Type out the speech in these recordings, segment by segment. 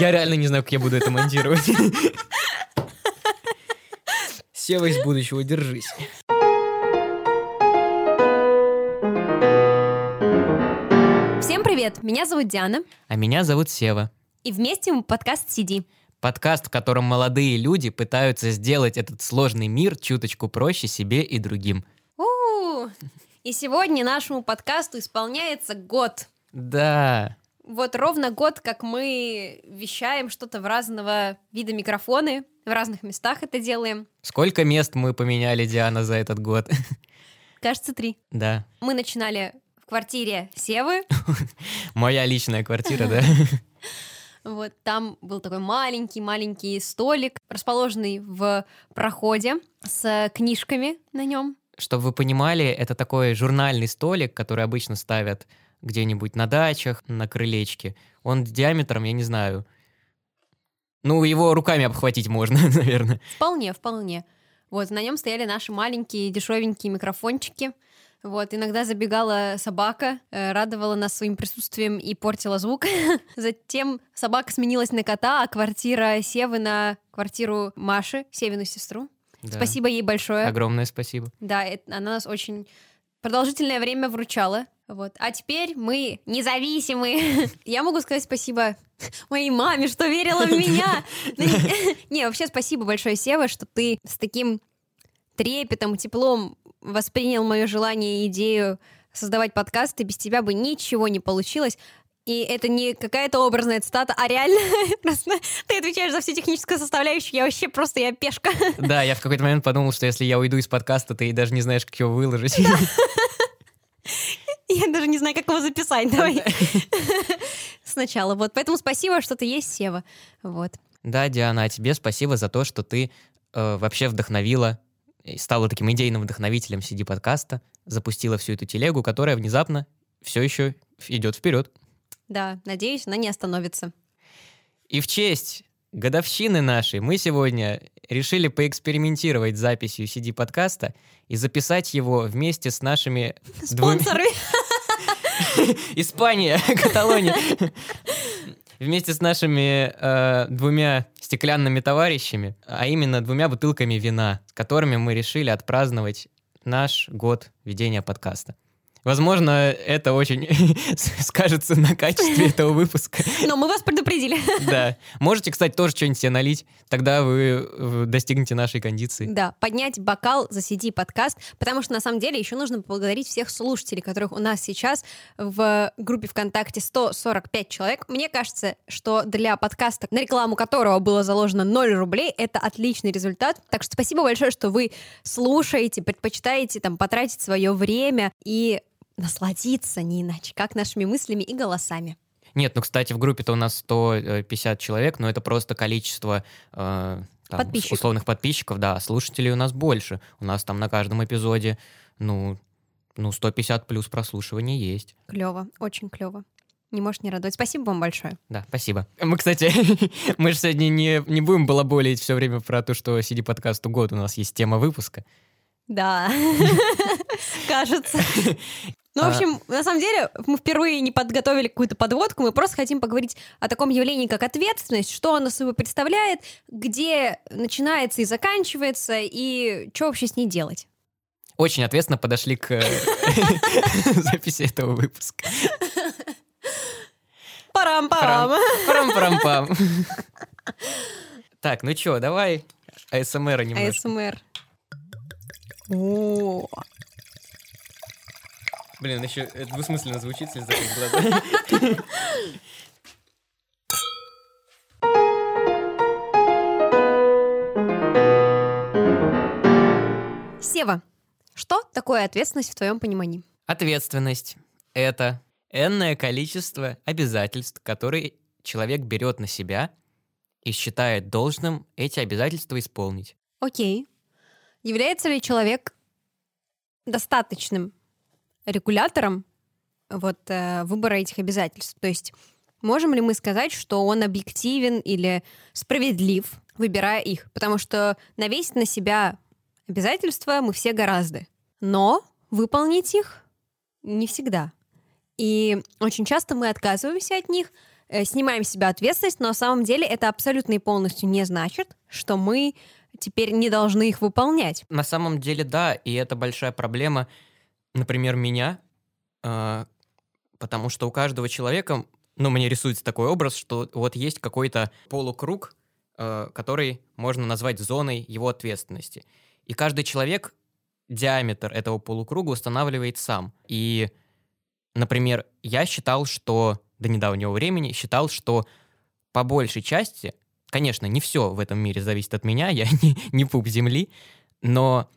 Я реально не знаю, как я буду это монтировать. Сева из будущего, держись. Всем привет! Меня зовут Диана, А меня зовут Сева. и вместе мы подкаст «Сиди». Подкаст, в котором молодые люди пытаются сделать этот сложный мир чуточку проще себе и другим. У-у-у. И сегодня нашему подкасту исполняется год. Да, Вот ровно год, как мы вещаем что-то в разного вида микрофоны, в разных местах это делаем. сколько мест мы поменяли, Диана, за этот год? Кажется, три. Да, Мы начинали в квартире Севы. моя личная квартира, да? Вот там был такой маленький-маленький столик, расположенный в проходе с книжками на нем. Чтобы вы понимали, это такой журнальный столик, который обычно ставят где-нибудь на дачах, на крылечке. Он диаметром, я не знаю. Ну, его руками обхватить можно, наверное. Вполне, вполне. Вот, на нем стояли наши маленькие дешевенькие микрофончики. Вот, иногда забегала собака, э, радовала нас своим присутствием и портила звук. Затем собака сменилась на кота, а квартира Севы на квартиру Маши, Севину сестру. Да. Спасибо ей большое. Огромное спасибо. Да, это- она нас очень продолжительное время вручала. Вот. А теперь мы независимые. Я могу сказать спасибо моей маме, что верила в меня. Не, вообще спасибо большое, Сева, что ты с таким трепетом, теплом воспринял мое желание и идею создавать подкасты. Без тебя бы ничего не получилось. И это не какая-то образная цитата, а реально просто ты отвечаешь за всю техническую составляющую. Я вообще просто я пешка. Да, я в какой-то момент подумал, что если я уйду из подкаста, ты даже не знаешь, как его выложить. Я даже не знаю, как его записать. Давай сначала. Вот, поэтому спасибо, что ты есть, Сева. Вот. Да, Диана, а тебе спасибо за то, что ты э, вообще вдохновила, и стала таким идейным вдохновителем CD подкаста, запустила всю эту телегу, которая внезапно все еще идет вперед. Да, надеюсь, она не остановится. И в честь годовщины нашей мы сегодня решили поэкспериментировать с записью CD подкаста и записать его вместе с нашими двумя... Испания, Каталония. Вместе с нашими э, двумя стеклянными товарищами, а именно двумя бутылками вина, с которыми мы решили отпраздновать наш год ведения подкаста. Возможно, это очень скажется на качестве этого выпуска. Но мы вас предупредили. Да. Можете, кстати, тоже что-нибудь себе налить, тогда вы э, достигнете нашей кондиции. Да, поднять бокал за CD подкаст, потому что на самом деле еще нужно поблагодарить всех слушателей, которых у нас сейчас в группе ВКонтакте 145 человек. Мне кажется, что для подкаста, на рекламу которого было заложено 0 рублей, это отличный результат. Так что спасибо большое, что вы слушаете, предпочитаете там потратить свое время и насладиться не иначе, как нашими мыслями и голосами. Нет, ну, кстати, в группе-то у нас 150 человек, но это просто количество э, там, Подписчиков. условных подписчиков, да, а слушателей у нас больше. У нас там на каждом эпизоде, ну, ну 150 плюс прослушиваний есть. Клево, очень клево. Не можешь не радовать. Спасибо вам большое. Да, спасибо. Мы, кстати, мы же сегодня не, не будем балаболить все время про то, что CD подкасту год, у нас есть тема выпуска. Да, кажется. Ну, в А. общем, на самом деле, мы впервые не подготовили какую-то подводку, мы просто хотим поговорить о таком явлении, как ответственность, что оно собой представляет, где начинается и заканчивается, и что вообще с ней делать. Очень ответственно подошли к э, записи этого выпуска. Парам-парам. Парам-парам-пам. Так, ну чё, давай АСМР немножко. АСМР. О, Блин, еще это двусмысленно звучит, если закрыть глаза. Сева, что такое ответственность в твоем понимании? Ответственность — это энное количество обязательств, которые человек берет на себя и считает должным эти обязательства исполнить. Окей. Является ли человек достаточным регулятором вот, э, выбора этих обязательств? То есть можем ли мы сказать, что он объективен или справедлив, выбирая их? Потому что навесить на себя обязательства мы все гораздо. Но выполнить их не всегда. И очень часто мы отказываемся от них э, снимаем с себя ответственность, но на самом деле это абсолютно и полностью не значит, что мы теперь не должны их выполнять. На самом деле, да, и это большая проблема, например, меня, э, потому что у каждого человека, ну, мне рисуется такой образ, что вот есть какой-то полукруг, э, который можно назвать зоной его ответственности. И каждый человек диаметр этого полукруга устанавливает сам. И, например, я считал, что до недавнего времени считал, что по большей части, конечно, не все в этом мире зависит от меня, я не, не пуп земли, но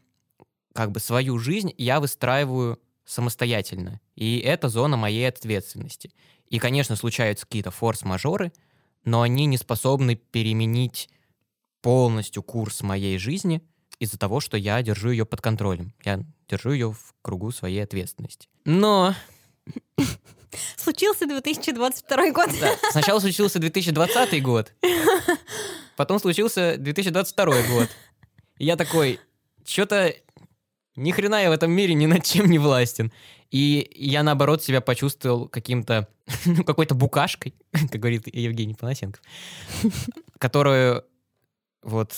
как бы свою жизнь я выстраиваю самостоятельно. И это зона моей ответственности. И, конечно, случаются какие-то форс-мажоры, но они не способны переменить полностью курс моей жизни из-за того, что я держу ее под контролем. Я держу ее в кругу своей ответственности. Но... Случился 2022 год. Да, сначала случился 2020 год, потом случился 2022 год. И я такой, что-то ни хрена я в этом мире ни над чем не властен. И я, наоборот, себя почувствовал каким-то, ну, какой-то букашкой, как говорит Евгений Панасенков, которую вот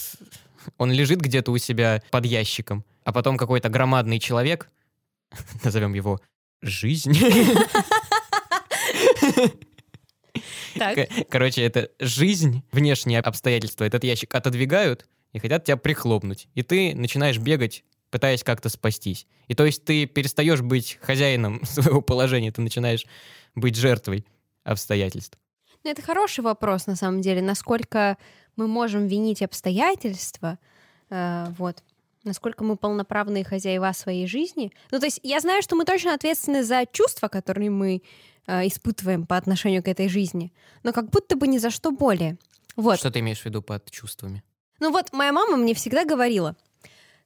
он лежит где-то у себя под ящиком, а потом какой-то громадный человек, назовем его жизнь. Так. Короче, это жизнь, внешние обстоятельства, этот ящик отодвигают и хотят тебя прихлопнуть. И ты начинаешь бегать пытаясь как-то спастись. И то есть ты перестаешь быть хозяином своего положения, ты начинаешь быть жертвой обстоятельств. Ну, это хороший вопрос, на самом деле, насколько мы можем винить обстоятельства, э, вот, насколько мы полноправные хозяева своей жизни. Ну, то есть я знаю, что мы точно ответственны за чувства, которые мы э, испытываем по отношению к этой жизни, но как будто бы ни за что более. Вот. Что ты имеешь в виду под чувствами? Ну вот моя мама мне всегда говорила,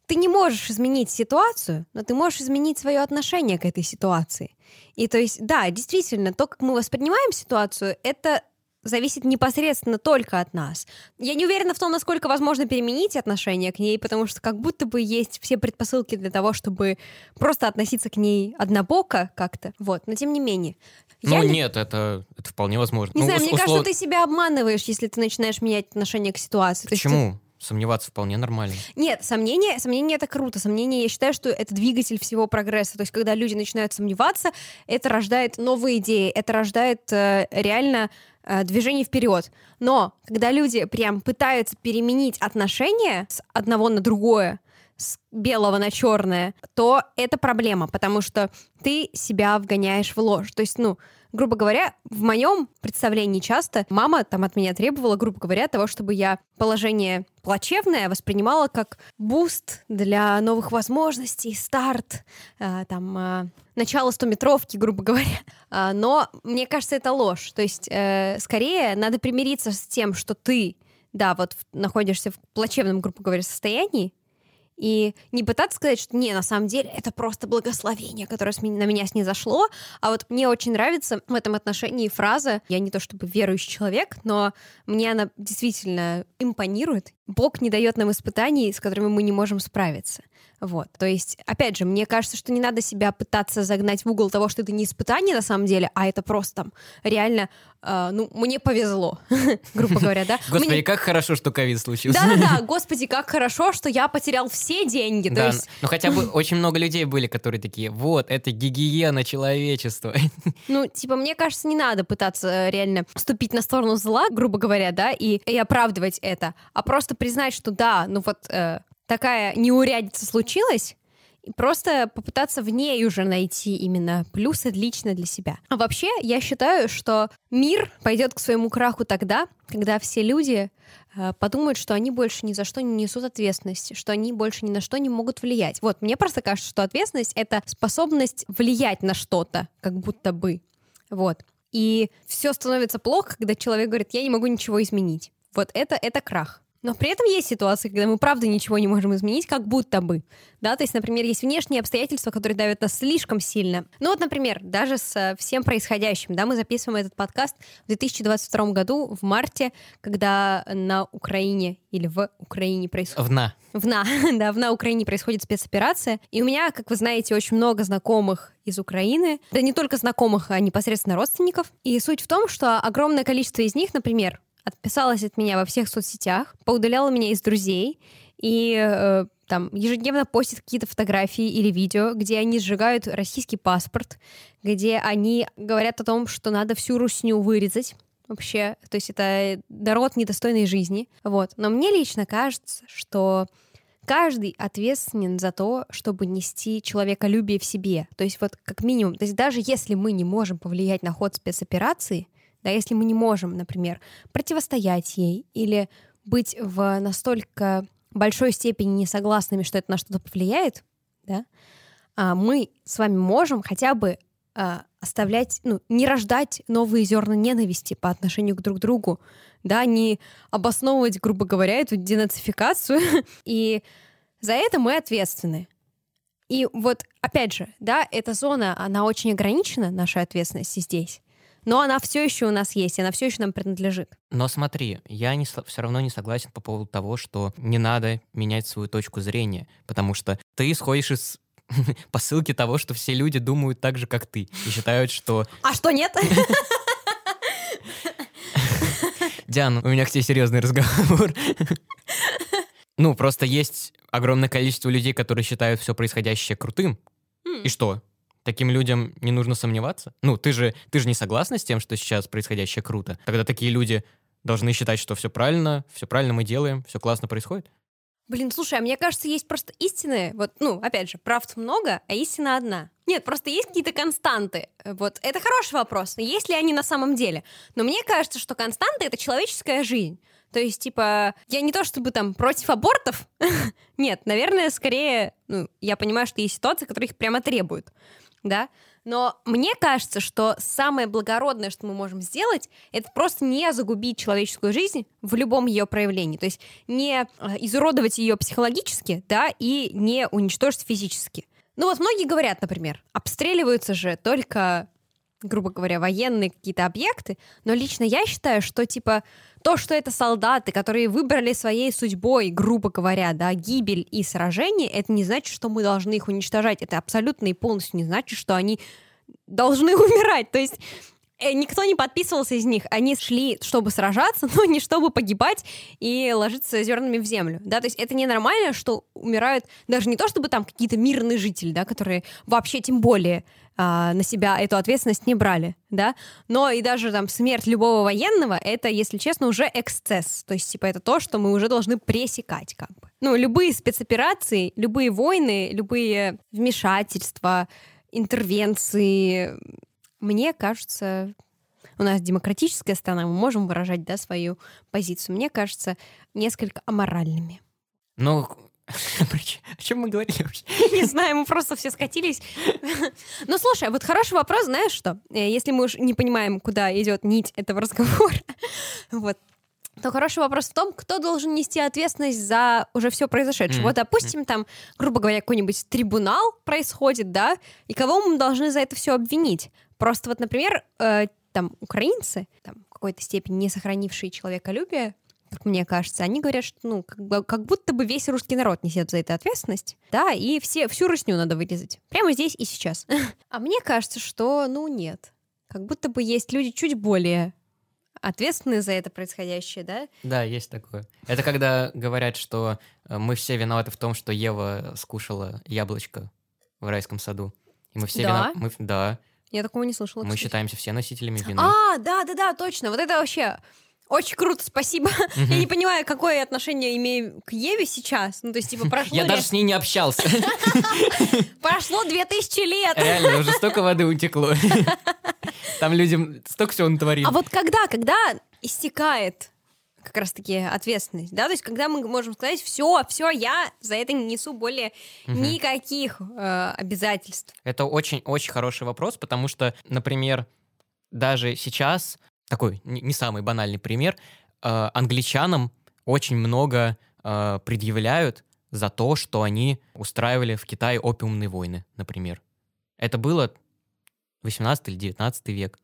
ты не можешь изменить ситуацию, но ты можешь изменить свое отношение к этой ситуации. И то есть, да, действительно, то, как мы воспринимаем ситуацию, это зависит непосредственно только от нас. Я не уверена в том, насколько возможно переменить отношение к ней, потому что как будто бы есть все предпосылки для того, чтобы просто относиться к ней однобоко как-то. Вот, но тем не менее. Ну не... нет, это, это вполне возможно. Не ну, знаю, мне услов... кажется, ты себя обманываешь, если ты начинаешь менять отношение к ситуации. Почему? Сомневаться вполне нормально. Нет, сомнение, сомнение это круто. Сомнение, я считаю, что это двигатель всего прогресса. То есть, когда люди начинают сомневаться, это рождает новые идеи, это рождает э, реально э, движение вперед. Но когда люди прям пытаются переменить отношения с одного на другое, с белого на черное, то это проблема, потому что ты себя вгоняешь в ложь. То есть, ну, грубо говоря, в моем представлении часто мама там от меня требовала, грубо говоря, того, чтобы я положение плачевное воспринимала как boost для новых возможностей, старт, э, там, э, начало 100-метровки, грубо говоря. Э, но мне кажется, это ложь. То есть, э, скорее, надо примириться с тем, что ты, да, вот находишься в плачевном, грубо говоря, состоянии, и не пытаться сказать, что не, на самом деле это просто благословение, которое на меня снизошло. А вот мне очень нравится в этом отношении фраза, я не то чтобы верующий человек, но мне она действительно импонирует. Бог не дает нам испытаний, с которыми мы не можем справиться. Вот. То есть, опять же, мне кажется, что не надо себя пытаться загнать в угол того, что это не испытание на самом деле, а это просто там реально, э, ну, мне повезло, грубо говоря, да. Господи, мне... как хорошо, что ковид случился. Да-да-да, господи, как хорошо, что я потерял все деньги. Да, есть... ну хотя бы очень много людей были, которые такие, вот, это гигиена человечества. Ну, типа, мне кажется, не надо пытаться э, реально вступить на сторону зла, грубо говоря, да, и, и оправдывать это, а просто признать, что да, ну вот э, такая неурядица случилась, и просто попытаться в ней уже найти именно плюсы лично для себя. А вообще, я считаю, что мир пойдет к своему краху тогда, когда все люди э, подумают, что они больше ни за что не несут ответственности, что они больше ни на что не могут влиять. Вот, мне просто кажется, что ответственность — это способность влиять на что-то, как будто бы. Вот. И все становится плохо, когда человек говорит, я не могу ничего изменить. Вот это, это крах. Но при этом есть ситуации, когда мы правда ничего не можем изменить, как будто бы. Да, то есть, например, есть внешние обстоятельства, которые давят нас слишком сильно. Ну вот, например, даже с э, всем происходящим, да, мы записываем этот подкаст в 2022 году, в марте, когда на Украине или в Украине происходит... В на. В на, да, в на Украине происходит спецоперация. И у меня, как вы знаете, очень много знакомых из Украины. Да не только знакомых, а непосредственно родственников. И суть в том, что огромное количество из них, например, отписалась от меня во всех соцсетях, поудаляла меня из друзей и э, там ежедневно постит какие-то фотографии или видео, где они сжигают российский паспорт, где они говорят о том, что надо всю русню вырезать вообще, то есть это народ недостойной жизни, вот. Но мне лично кажется, что каждый ответственен за то, чтобы нести человеколюбие в себе. То есть вот как минимум, то есть даже если мы не можем повлиять на ход спецоперации, да, если мы не можем, например, противостоять ей или быть в настолько большой степени несогласными, что это на что-то повлияет, да, а мы с вами можем хотя бы а, оставлять, ну, не рождать новые зерна ненависти по отношению к друг другу, да, не обосновывать, грубо говоря, эту денацификацию. И за это мы ответственны. И вот, опять же, да, эта зона, она очень ограничена, наша ответственность здесь но она все еще у нас есть, она все еще нам принадлежит. Но смотри, я не, все равно не согласен по поводу того, что не надо менять свою точку зрения, потому что ты исходишь из посылки того, что все люди думают так же, как ты, и считают, что... А что нет? Диана, у меня к тебе серьезный разговор. Ну, просто есть огромное количество людей, которые считают все происходящее крутым. И что? Таким людям не нужно сомневаться? Ну, ты же, ты же не согласна с тем, что сейчас происходящее круто? Тогда такие люди должны считать, что все правильно, все правильно мы делаем, все классно происходит? Блин, слушай, а мне кажется, есть просто истины, вот, ну, опять же, правд много, а истина одна. Нет, просто есть какие-то константы. Вот, это хороший вопрос, есть ли они на самом деле? Но мне кажется, что константы — это человеческая жизнь. То есть, типа, я не то чтобы там против абортов. Нет, наверное, скорее, ну, я понимаю, что есть ситуации, которые их прямо требуют да, но мне кажется, что самое благородное, что мы можем сделать, это просто не загубить человеческую жизнь в любом ее проявлении, то есть не э, изуродовать ее психологически, да, и не уничтожить физически. Ну вот многие говорят, например, обстреливаются же только грубо говоря, военные какие-то объекты, но лично я считаю, что, типа, то, что это солдаты, которые выбрали своей судьбой, грубо говоря, да, гибель и сражение, это не значит, что мы должны их уничтожать. Это абсолютно и полностью не значит, что они должны умирать. То есть никто не подписывался из них. Они шли, чтобы сражаться, но не чтобы погибать и ложиться зернами в землю. Да? То есть это ненормально, что умирают даже не то, чтобы там какие-то мирные жители, да, которые вообще тем более а, на себя эту ответственность не брали, да, но и даже там смерть любого военного, это, если честно, уже эксцесс, то есть, типа, это то, что мы уже должны пресекать, как бы. Ну, любые спецоперации, любые войны, любые вмешательства, интервенции, мне кажется, у нас демократическая страна, мы можем выражать, да, свою позицию, мне кажется, несколько аморальными. Ну, О чем мы говорили вообще? Не знаю, мы просто все скатились. Ну, слушай, вот хороший вопрос, знаешь что? Э, если мы уж не понимаем, куда идет нить этого разговора, вот, то хороший вопрос в том, кто должен нести ответственность за уже все произошедшее. Mm-hmm. Вот, допустим, там, грубо говоря, какой-нибудь трибунал происходит, да, и кого мы должны за это все обвинить? Просто вот, например, э, там украинцы, там, в какой-то степени не сохранившие человеколюбие, как мне кажется, они говорят, что ну, как, как будто бы весь русский народ несет за это ответственность, да, и все, всю русню надо вырезать. Прямо здесь и сейчас. А мне кажется, что, ну, нет. Как будто бы есть люди чуть более ответственные за это происходящее, да? Да, есть такое. Это когда говорят, что э, мы все виноваты в том, что Ева скушала яблочко в райском саду. И мы все да? виноваты. Мы... Да. Я такого не слышала. Мы кстати. считаемся все носителями вины. А, да, да, да, точно. Вот это вообще очень круто, спасибо. Угу. Я не понимаю, какое отношение имею к Еве сейчас. Ну, то есть, типа, прошло... Я даже с ней не общался. Прошло две тысячи лет. Реально, уже столько воды утекло. Там людям столько всего натворили. А вот когда, когда истекает как раз-таки ответственность, да, то есть когда мы можем сказать, все, все, я за это не несу более угу. никаких э, обязательств. Это очень-очень хороший вопрос, потому что, например, даже сейчас такой не самый банальный пример, э, англичанам очень много э, предъявляют за то, что они устраивали в Китае опиумные войны, например. Это было 18 или 19 век.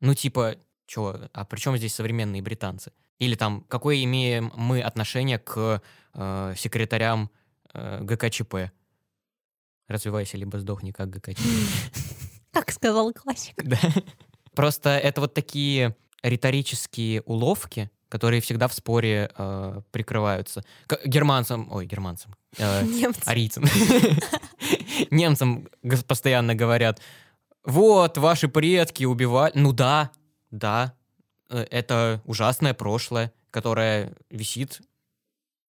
Ну, типа, чё, а при чем здесь современные британцы? Или там, какое имеем мы отношение к э, секретарям э, ГКЧП? Развивайся, либо сдохни, как ГКЧП. Как сказал классик. Да. Просто это вот такие риторические уловки, которые всегда в споре э, прикрываются. К- германцам, ой, германцам, э, арийцам, немцам постоянно говорят, вот, ваши предки убивали. Ну да, да, это ужасное прошлое, которое висит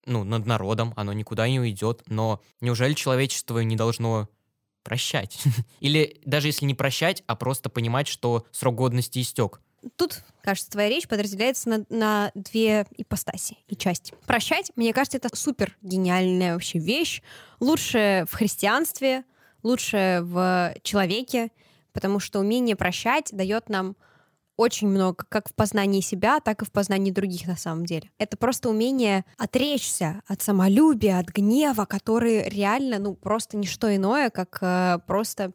ну, над народом, оно никуда не уйдет, но неужели человечество не должно прощать? Или даже если не прощать, а просто понимать, что срок годности истек. Тут, кажется, твоя речь подразделяется на, на две ипостаси и части. Прощать, мне кажется, это супер гениальная вообще вещь. Лучше в христианстве, лучше в человеке, потому что умение прощать дает нам очень много, как в познании себя, так и в познании других на самом деле. Это просто умение отречься от самолюбия, от гнева, который реально, ну, просто не что иное, как э, просто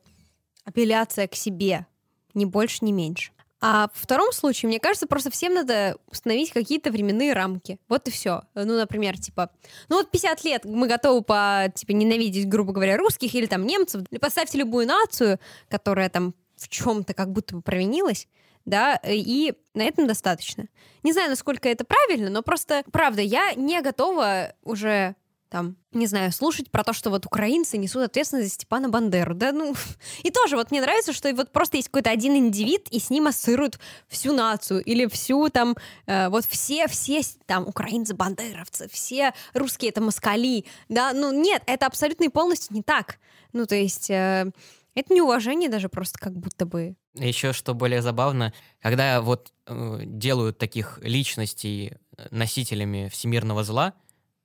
апелляция к себе, ни больше, ни меньше. А в втором случае, мне кажется, просто всем надо установить какие-то временные рамки. Вот и все. Ну, например, типа, ну вот 50 лет мы готовы по, типа, ненавидеть, грубо говоря, русских или там немцев. Поставьте любую нацию, которая там в чем-то как будто бы провинилась, да, и на этом достаточно. Не знаю, насколько это правильно, но просто, правда, я не готова уже там, не знаю, слушать про то, что вот украинцы несут ответственность за Степана Бандеру. Да, ну, и тоже вот мне нравится, что вот просто есть какой-то один индивид, и с ним ассоциируют всю нацию, или всю там, э, вот все, все там украинцы-бандеровцы, все русские это москали, да, ну нет, это абсолютно и полностью не так. Ну, то есть... Э, это неуважение даже просто как будто бы. Еще что более забавно, когда вот э, делают таких личностей э, носителями всемирного зла,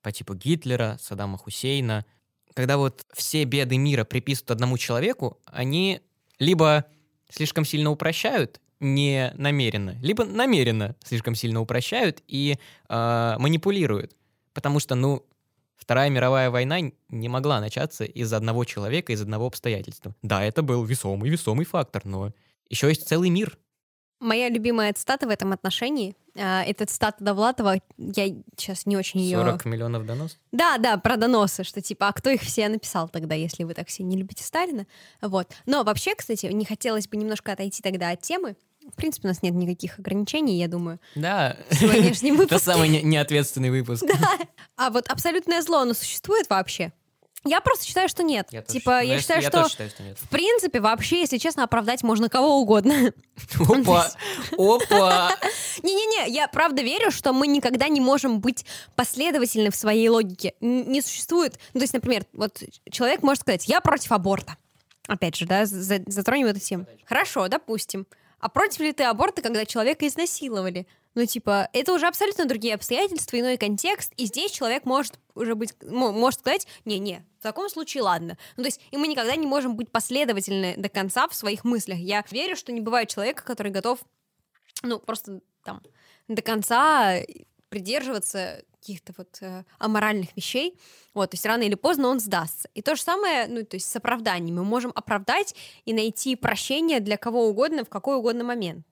по типу Гитлера, Саддама Хусейна, когда вот все беды мира приписывают одному человеку, они либо слишком сильно упрощают, не намеренно, либо намеренно слишком сильно упрощают и э, манипулируют. Потому что, ну, Вторая мировая война не могла начаться из-за одного человека, из одного обстоятельства. Да, это был весомый, весомый фактор, но еще есть целый мир. Моя любимая цитата в этом отношении, э, это цитата Довлатова, я сейчас не очень ее... 40 миллионов донос? Да, да, про доносы, что типа, а кто их все написал тогда, если вы так все не любите Сталина? Вот. Но вообще, кстати, не хотелось бы немножко отойти тогда от темы, в принципе, у нас нет никаких ограничений, я думаю. Да. В сегодняшнем выпуске. Это самый не- неответственный выпуск. Да. А вот абсолютное зло, оно существует вообще? Я просто считаю, что нет. Я тоже типа, считаю- я я считаю, я что тоже считаю, что нет. в принципе, вообще, если честно, оправдать можно кого угодно. Опа! Опа! Не-не-не, я правда верю, что мы никогда не можем быть последовательны в своей логике. Не существует... Ну, то есть, например, вот человек может сказать, я против аборта. Опять же, да, за- затронем эту тему. Хорошо, допустим. А против ли ты аборта, когда человека изнасиловали? Ну, типа, это уже абсолютно другие обстоятельства, иной контекст, и здесь человек может уже быть, мо- может сказать, не-не, в таком случае ладно. Ну, то есть, и мы никогда не можем быть последовательны до конца в своих мыслях. Я верю, что не бывает человека, который готов, ну, просто там до конца придерживаться каких-то вот э, аморальных вещей, вот, то есть рано или поздно он сдастся. И то же самое, ну, то есть с оправданием. Мы можем оправдать и найти прощение для кого угодно в какой угодно момент.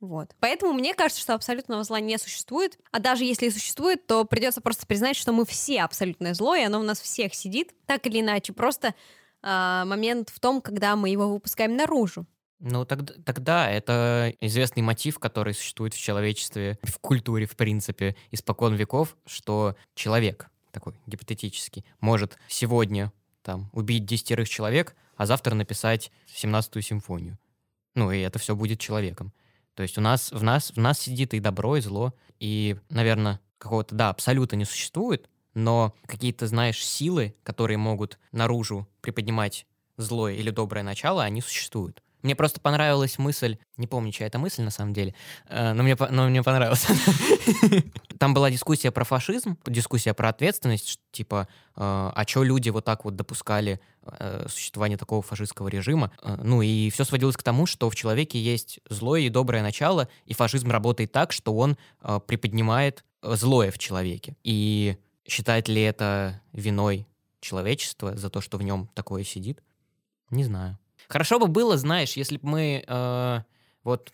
Вот. Поэтому мне кажется, что абсолютного зла не существует. А даже если и существует, то придется просто признать, что мы все абсолютное зло, и оно у нас всех сидит, так или иначе. Просто а, момент в том, когда мы его выпускаем наружу. Ну, тогда, тогда это известный мотив, который существует в человечестве, в культуре, в принципе, испокон веков, что человек такой гипотетический может сегодня там убить десятерых человек, а завтра написать 17-ю симфонию. Ну, и это все будет человеком. То есть у нас, в нас, в нас сидит и добро, и зло, и, наверное, какого-то, да, абсолюта не существует, но какие-то, знаешь, силы, которые могут наружу приподнимать злое или доброе начало, они существуют. Мне просто понравилась мысль, не помню, чья это мысль на самом деле, э, но мне, но мне понравилось. Там была дискуссия про фашизм, дискуссия про ответственность, типа, э, а чё люди вот так вот допускали э, существование такого фашистского режима. Ну и все сводилось к тому, что в человеке есть злое и доброе начало, и фашизм работает так, что он приподнимает злое в человеке. И считает ли это виной человечества за то, что в нем такое сидит? Не знаю. Хорошо бы было, знаешь, если бы мы э, вот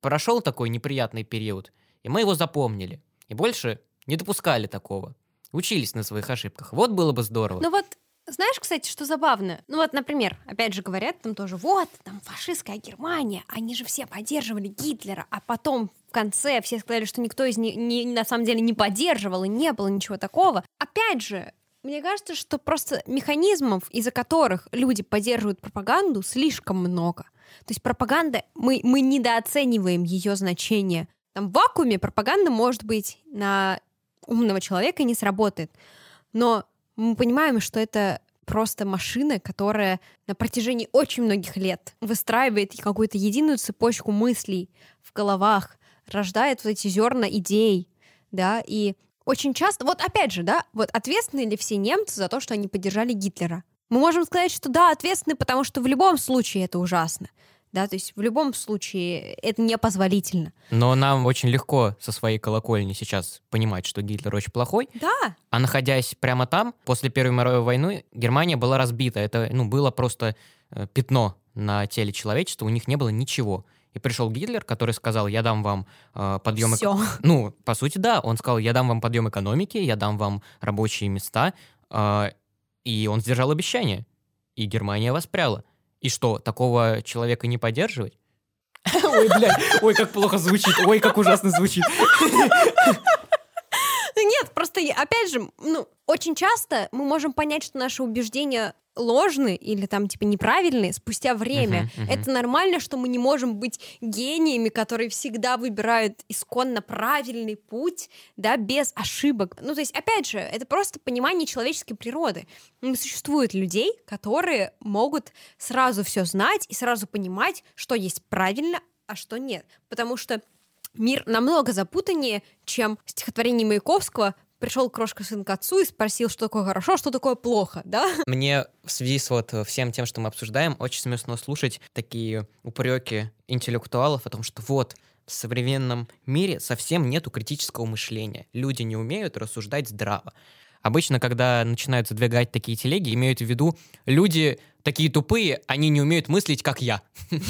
прошел такой неприятный период, и мы его запомнили, и больше не допускали такого. Учились на своих ошибках. Вот было бы здорово. Ну вот, знаешь, кстати, что забавно? Ну вот, например, опять же говорят там тоже, вот, там фашистская Германия, они же все поддерживали Гитлера, а потом в конце все сказали, что никто из них не, на самом деле не поддерживал, и не было ничего такого. Опять же, мне кажется, что просто механизмов, из-за которых люди поддерживают пропаганду, слишком много. То есть пропаганда, мы, мы недооцениваем ее значение. Там в вакууме пропаганда может быть на умного человека не сработает. Но мы понимаем, что это просто машина, которая на протяжении очень многих лет выстраивает какую-то единую цепочку мыслей в головах, рождает вот эти зерна идей, да, и очень часто, вот опять же, да, вот ответственны ли все немцы за то, что они поддержали Гитлера? Мы можем сказать, что да, ответственны, потому что в любом случае это ужасно. Да, то есть в любом случае это непозволительно. Но нам очень легко со своей колокольни сейчас понимать, что Гитлер очень плохой. Да. А находясь прямо там, после Первой мировой войны, Германия была разбита. Это ну, было просто э, пятно на теле человечества, у них не было ничего. И пришел Гитлер, который сказал, я дам вам э, подъем... Всё. Ну, по сути, да. Он сказал, я дам вам подъем экономики, я дам вам рабочие места. Э, и он сдержал обещание. И Германия воспряла. И что, такого человека не поддерживать? Ой, блядь, ой, как плохо звучит, ой, как ужасно звучит. Нет, просто, опять же, ну, очень часто мы можем понять, что наши убеждения ложны или там типа неправильные спустя время. Мгм, мгм. Это нормально, что мы не можем быть гениями, которые всегда выбирают исконно правильный путь, да, без ошибок. Ну, то есть, опять же, это просто понимание человеческой природы. Не существует людей, которые могут сразу все знать и сразу понимать, что есть правильно, а что нет. Потому что мир намного запутаннее, чем стихотворение Маяковского пришел крошка сын к отцу и спросил, что такое хорошо, что такое плохо, да? Мне в связи с вот э, всем тем, что мы обсуждаем, очень смешно слушать такие упреки интеллектуалов о том, что вот в современном мире совсем нету критического мышления. Люди не умеют рассуждать здраво. Обычно, когда начинают задвигать такие телеги, имеют в виду люди такие тупые, они не умеют мыслить, как я.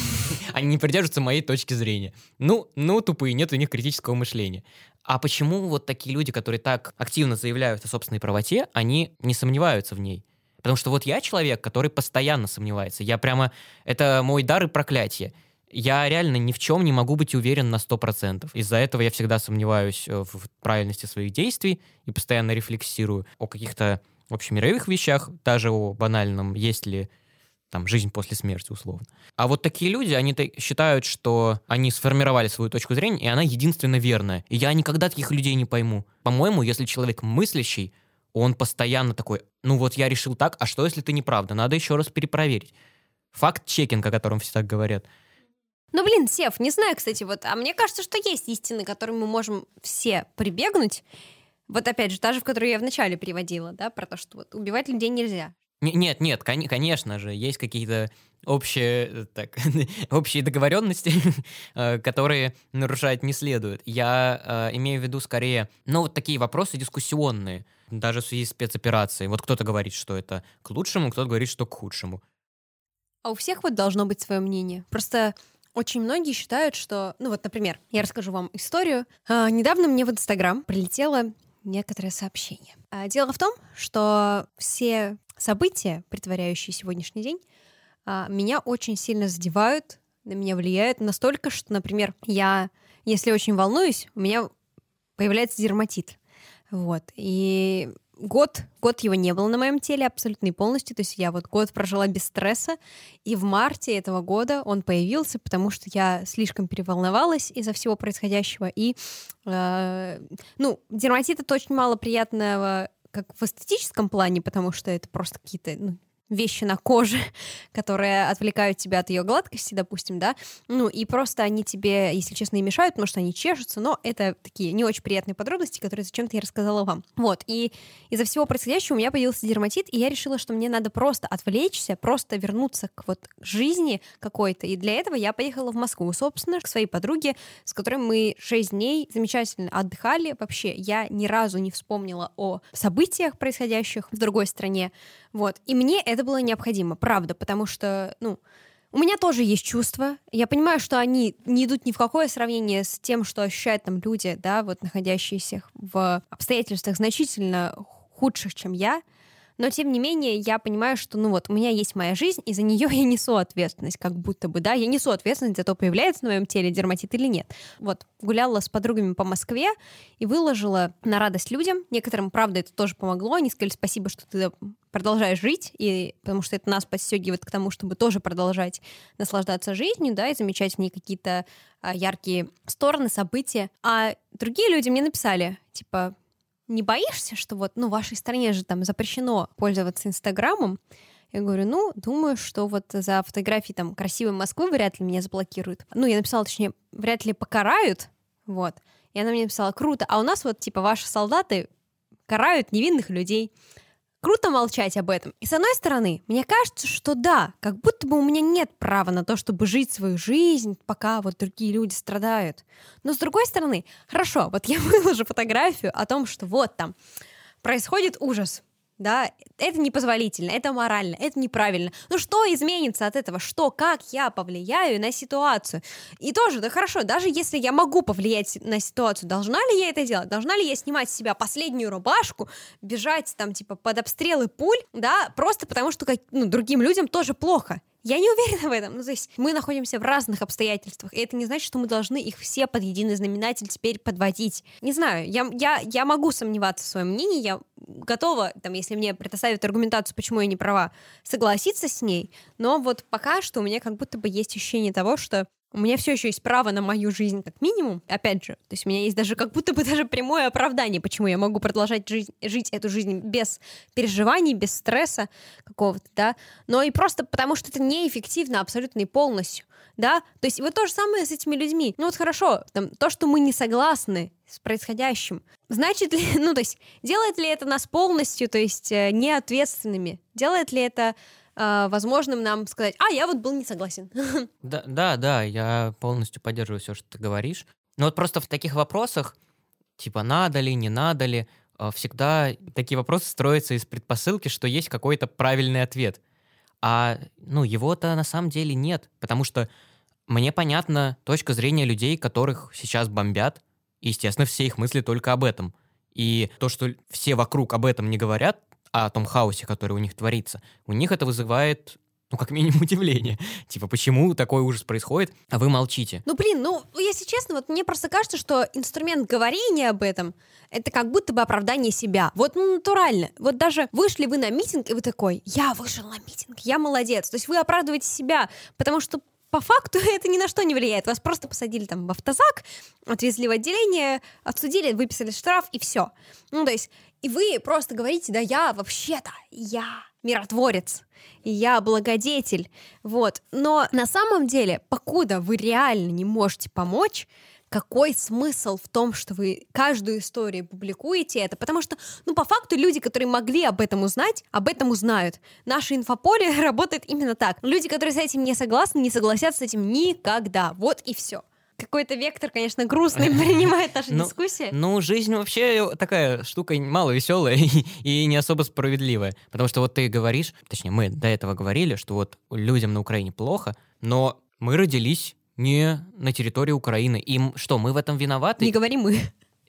Они не придерживаются моей точки зрения. Ну, ну, тупые, нет у них критического мышления. А почему вот такие люди, которые так активно заявляют о собственной правоте, они не сомневаются в ней? Потому что вот я человек, который постоянно сомневается. Я прямо... Это мой дар и проклятие. Я реально ни в чем не могу быть уверен на 100%. Из-за этого я всегда сомневаюсь э, в правильности своих действий и постоянно рефлексирую о каких-то общемировых вещах, даже о банальном, есть ли там жизнь после смерти, условно. А вот такие люди, они та- считают, что они сформировали свою точку зрения, и она единственно верная. И я никогда таких людей не пойму. По-моему, если человек мыслящий, он постоянно такой, ну вот я решил так, а что если ты неправда? Надо еще раз перепроверить. Факт-чекинг, о котором все так говорят. Ну, блин, Сев, не знаю, кстати, вот, а мне кажется, что есть истины, к которым мы можем все прибегнуть. Вот опять же, та же, в которую я вначале приводила, да, про то, что вот убивать людей нельзя. Не- Нет, нет, кон- конечно же, есть какие-то общие, э, так, общие договоренности, э, которые нарушать не следует. Я э, имею в виду скорее, ну, вот такие вопросы дискуссионные, даже в связи с спецоперацией. Вот кто-то говорит, что это к лучшему, кто-то говорит, что к худшему. А у всех вот должно быть свое мнение. Просто очень многие считают, что... Ну вот, например, я расскажу вам историю. А, недавно мне в Инстаграм прилетело некоторое сообщение. А, дело в том, что все события, притворяющие сегодняшний день, а, меня очень сильно задевают, на меня влияют настолько, что, например, я, если очень волнуюсь, у меня появляется дерматит. Вот. И год, год его не было на моем теле абсолютно и полностью. То есть я вот год прожила без стресса, и в марте этого года он появился, потому что я слишком переволновалась из-за всего происходящего. И, э, ну, дерматит — это очень мало приятного как в эстетическом плане, потому что это просто какие-то ну, вещи на коже, которые отвлекают тебя от ее гладкости, допустим, да, ну и просто они тебе, если честно, и мешают, потому что они чешутся, но это такие не очень приятные подробности, которые зачем-то я рассказала вам. Вот, и из-за всего происходящего у меня появился дерматит, и я решила, что мне надо просто отвлечься, просто вернуться к вот жизни какой-то, и для этого я поехала в Москву, собственно, к своей подруге, с которой мы шесть дней замечательно отдыхали. Вообще, я ни разу не вспомнила о событиях, происходящих в другой стране, вот, и мне это было необходимо, правда, потому что, ну, у меня тоже есть чувства. Я понимаю, что они не идут ни в какое сравнение с тем, что ощущают там люди, да, вот находящиеся в обстоятельствах значительно худших, чем я но тем не менее я понимаю, что, ну вот, у меня есть моя жизнь, и за нее я несу ответственность, как будто бы, да, я несу ответственность за то, появляется на моем теле дерматит или нет. Вот, гуляла с подругами по Москве и выложила на радость людям. Некоторым, правда, это тоже помогло. Они сказали спасибо, что ты продолжаешь жить, и потому что это нас подстегивает к тому, чтобы тоже продолжать наслаждаться жизнью, да, и замечать в ней какие-то а, яркие стороны, события. А другие люди мне написали, типа, не боишься, что вот, ну, в вашей стране же там запрещено пользоваться Инстаграмом? Я говорю, ну, думаю, что вот за фотографии там красивой Москвы вряд ли меня заблокируют. Ну, я написала, точнее, вряд ли покарают, вот. И она мне написала, круто, а у нас вот, типа, ваши солдаты карают невинных людей круто молчать об этом. И с одной стороны, мне кажется, что да, как будто бы у меня нет права на то, чтобы жить свою жизнь, пока вот другие люди страдают. Но с другой стороны, хорошо, вот я выложу фотографию о том, что вот там происходит ужас, да, это непозволительно, это морально, это неправильно. Ну что изменится от этого? Что, как я повлияю на ситуацию? И тоже, да хорошо, даже если я могу повлиять на ситуацию, должна ли я это делать? Должна ли я снимать с себя последнюю рубашку, бежать там типа под обстрелы пуль, да, просто потому что ну, другим людям тоже плохо? Я не уверена в этом. Ну, то есть мы находимся в разных обстоятельствах, и это не значит, что мы должны их все под единый знаменатель теперь подводить. Не знаю, я, я, я могу сомневаться в своем мнении, я готова, там, если мне предоставят аргументацию, почему я не права, согласиться с ней, но вот пока что у меня как будто бы есть ощущение того, что у меня все еще есть право на мою жизнь, как минимум. Опять же, то есть у меня есть даже как будто бы даже прямое оправдание, почему я могу продолжать жизнь, жить эту жизнь без переживаний, без стресса какого-то, да. Но и просто потому, что это неэффективно абсолютно и полностью, да. То есть вот то же самое с этими людьми. Ну вот хорошо, там, то, что мы не согласны с происходящим, значит ли, ну то есть делает ли это нас полностью, то есть э, неответственными? Делает ли это э, возможным нам сказать, а, я вот был не согласен. Да, да, да, я полностью поддерживаю все, что ты говоришь. Но вот просто в таких вопросах, типа, надо ли, не надо ли, э, всегда такие вопросы строятся из предпосылки, что есть какой-то правильный ответ. А, ну, его-то на самом деле нет, потому что мне понятна точка зрения людей, которых сейчас бомбят, и, естественно, все их мысли только об этом. И то, что все вокруг об этом не говорят, о том хаосе, который у них творится, у них это вызывает ну, как минимум, удивление. Типа, почему такой ужас происходит, а вы молчите? Ну, блин, ну, если честно, вот мне просто кажется, что инструмент говорения об этом — это как будто бы оправдание себя. Вот, ну, натурально. Вот даже вышли вы на митинг, и вы такой, я вышел на митинг, я молодец. То есть вы оправдываете себя, потому что по факту это ни на что не влияет. Вас просто посадили там в автозак, отвезли в отделение, отсудили, выписали штраф, и все. Ну, то есть и вы просто говорите, да я вообще-то, я миротворец, я благодетель, вот. Но на самом деле, покуда вы реально не можете помочь, какой смысл в том, что вы каждую историю публикуете это? Потому что, ну, по факту, люди, которые могли об этом узнать, об этом узнают. Наше инфополе работает именно так. Люди, которые с этим не согласны, не согласятся с этим никогда. Вот и все какой-то вектор, конечно, грустный принимает наша ну, дискуссия. Ну, жизнь вообще такая штука мало веселая и, и не особо справедливая. Потому что вот ты говоришь, точнее, мы до этого говорили, что вот людям на Украине плохо, но мы родились не на территории Украины. И что, мы в этом виноваты? Не говори мы.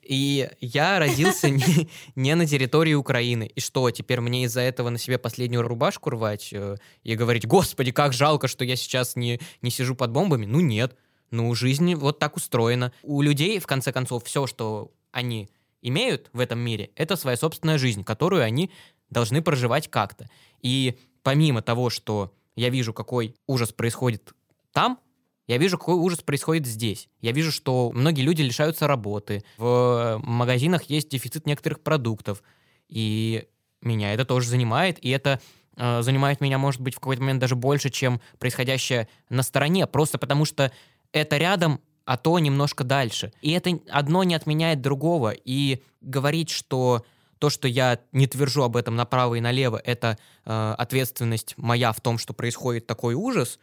И я родился не, не на территории Украины. И что, теперь мне из-за этого на себе последнюю рубашку рвать э, и говорить, господи, как жалко, что я сейчас не, не сижу под бомбами? Ну нет. Ну, жизнь вот так устроена. У людей, в конце концов, все, что они имеют в этом мире, это своя собственная жизнь, которую они должны проживать как-то. И помимо того, что я вижу, какой ужас происходит там, я вижу, какой ужас происходит здесь. Я вижу, что многие люди лишаются работы, в магазинах есть дефицит некоторых продуктов, и меня это тоже занимает, и это э, занимает меня, может быть, в какой-то момент даже больше, чем происходящее на стороне, просто потому что это рядом, а то немножко дальше. И это одно не отменяет другого. И говорить, что то, что я не твержу об этом направо и налево, это э, ответственность моя в том, что происходит такой ужас,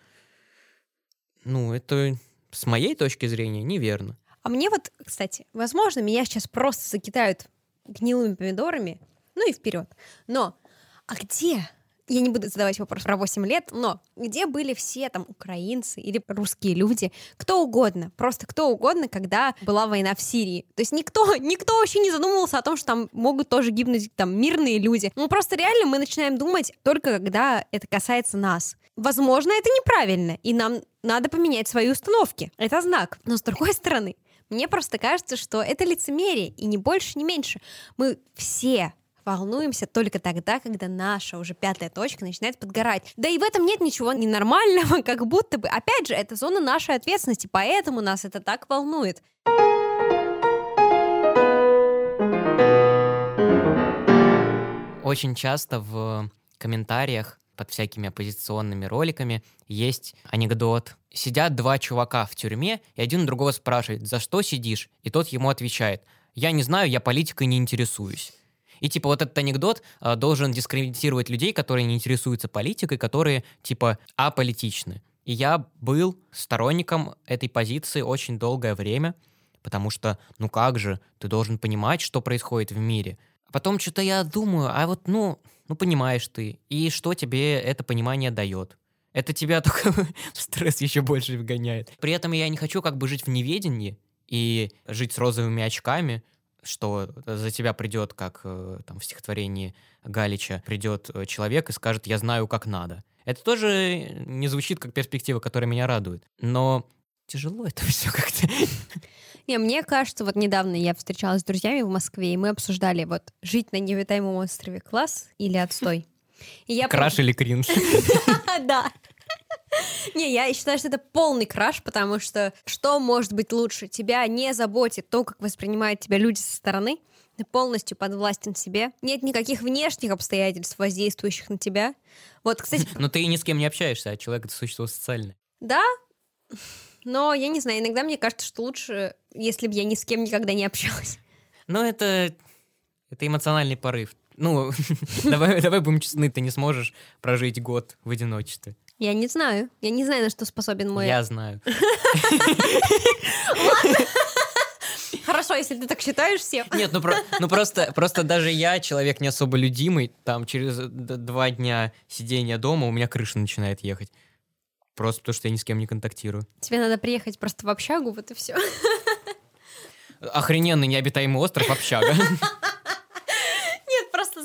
ну, это с моей точки зрения неверно. А мне вот, кстати, возможно, меня сейчас просто закидают гнилыми помидорами, ну и вперед. Но, а где я не буду задавать вопрос про 8 лет, но где были все там украинцы или русские люди, кто угодно, просто кто угодно, когда была война в Сирии. То есть никто, никто вообще не задумывался о том, что там могут тоже гибнуть там мирные люди. Ну просто реально мы начинаем думать только когда это касается нас. Возможно, это неправильно, и нам надо поменять свои установки. Это знак. Но с другой стороны, мне просто кажется, что это лицемерие, и не больше, не меньше. Мы все волнуемся только тогда, когда наша уже пятая точка начинает подгорать. Да и в этом нет ничего ненормального, как будто бы. Опять же, это зона нашей ответственности, поэтому нас это так волнует. Очень часто в комментариях под всякими оппозиционными роликами есть анекдот. Сидят два чувака в тюрьме, и один другого спрашивает, за что сидишь? И тот ему отвечает, я не знаю, я политикой не интересуюсь. И типа вот этот анекдот э, должен дискредитировать людей, которые не интересуются политикой, которые типа аполитичны. И я был сторонником этой позиции очень долгое время, потому что, ну как же, ты должен понимать, что происходит в мире. Потом что-то я думаю, а вот, ну, ну понимаешь ты, и что тебе это понимание дает? Это тебя только в стресс еще больше вгоняет. При этом я не хочу как бы жить в неведении и жить с розовыми очками, что за тебя придет, как э, там в стихотворении Галича, придет э, человек и скажет «я знаю, как надо». Это тоже не звучит как перспектива, которая меня радует. Но тяжело это все как-то. Не, мне кажется, вот недавно я встречалась с друзьями в Москве, и мы обсуждали вот жить на необитаемом острове класс или отстой. И я Краш или кринж? Да. Не, я считаю, что это полный краш, потому что что может быть лучше? Тебя не заботит то, как воспринимают тебя люди со стороны, ты полностью подвластен себе. Нет никаких внешних обстоятельств, воздействующих на тебя. Вот, кстати... Но ты ни с кем не общаешься, а человек — это существо социальное. Да, но я не знаю, иногда мне кажется, что лучше, если бы я ни с кем никогда не общалась. Ну, это, это эмоциональный порыв. Ну, давай, давай будем честны, ты не сможешь прожить год в одиночестве. Я не знаю. Я не знаю, на что способен мой... Я знаю. Хорошо, если ты так считаешь все. Нет, ну, про, ну просто, просто даже я, человек не особо людимый, там через два дня сидения дома у меня крыша начинает ехать. Просто потому что я ни с кем не контактирую. Тебе надо приехать просто в общагу, вот и все. Охрененный необитаемый остров общага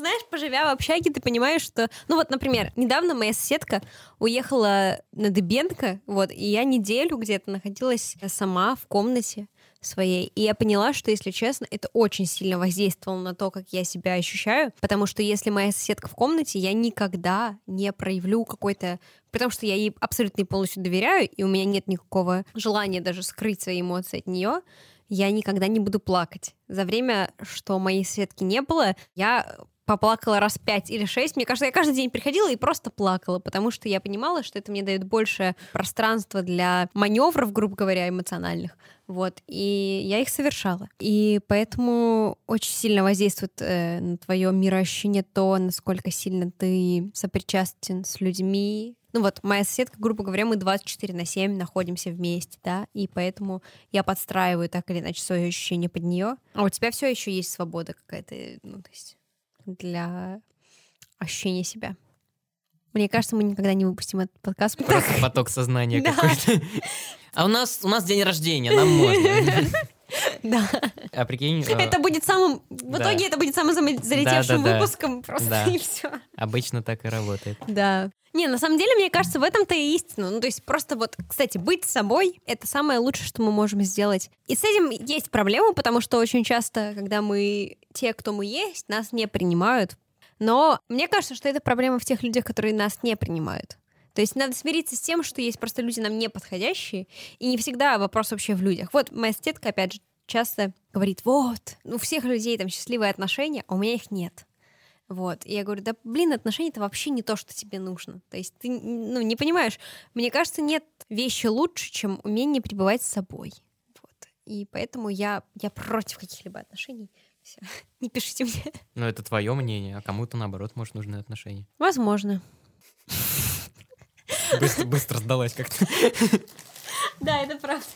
знаешь, поживя в общаге, ты понимаешь, что... Ну вот, например, недавно моя соседка уехала на Дыбенко, вот, и я неделю где-то находилась сама в комнате своей. И я поняла, что, если честно, это очень сильно воздействовало на то, как я себя ощущаю, потому что если моя соседка в комнате, я никогда не проявлю какой-то... Потому что я ей абсолютно и полностью доверяю, и у меня нет никакого желания даже скрыть свои эмоции от нее, я никогда не буду плакать. За время, что моей соседки не было, я поплакала раз пять или шесть. Мне кажется, я каждый день приходила и просто плакала, потому что я понимала, что это мне дает больше пространства для маневров, грубо говоря, эмоциональных. Вот, и я их совершала. И поэтому очень сильно воздействует э, на твое мироощущение то, насколько сильно ты сопричастен с людьми. Ну вот, моя соседка, грубо говоря, мы 24 на 7 находимся вместе, да, и поэтому я подстраиваю так или иначе свое ощущение под нее. А у тебя все еще есть свобода какая-то, ну, то есть для ощущения себя. Мне кажется, мы никогда не выпустим этот подкаст. Просто поток сознания какой-то. А у нас, у нас день рождения, нам можно. Да. А прикинь... Это будет самым... В итоге это будет самым залетевшим выпуском просто, и все. Обычно так и работает. Да. Не, на самом деле, мне кажется, в этом-то и истина. Ну, то есть просто вот, кстати, быть собой — это самое лучшее, что мы можем сделать. И с этим есть проблема, потому что очень часто, когда мы те, кто мы есть, нас не принимают. Но мне кажется, что это проблема в тех людях, которые нас не принимают. То есть надо смириться с тем, что есть просто люди нам не подходящие, и не всегда вопрос вообще в людях. Вот моя стетка, опять же, часто говорит, вот, у всех людей там счастливые отношения, а у меня их нет. Вот. И я говорю, да, блин, отношения это вообще не то, что тебе нужно. То есть ты, ну, не понимаешь. Мне кажется, нет вещи лучше, чем умение пребывать с собой. Вот. И поэтому я, я против каких-либо отношений. Все. Не пишите мне. Ну, это твое мнение, а кому-то, наоборот, может, нужны отношения. Возможно. Быстро, быстро сдалась как-то. Да, это правда.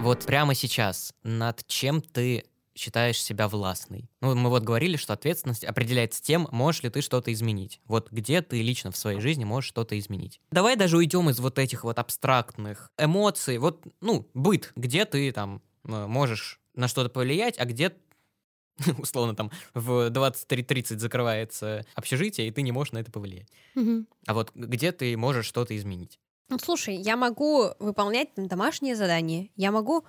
Вот прямо сейчас над чем ты считаешь себя властной? Ну, мы вот говорили, что ответственность определяется тем, можешь ли ты что-то изменить. Вот где ты лично в своей жизни можешь что-то изменить. Давай даже уйдем из вот этих вот абстрактных эмоций. Вот, ну, быт, где ты там э, можешь на что-то повлиять, а где условно там в 23.30 закрывается общежитие, и ты не можешь на это повлиять. Мгм. А вот где ты можешь что-то изменить? Ну, слушай, я могу выполнять там, домашние задания. Я могу...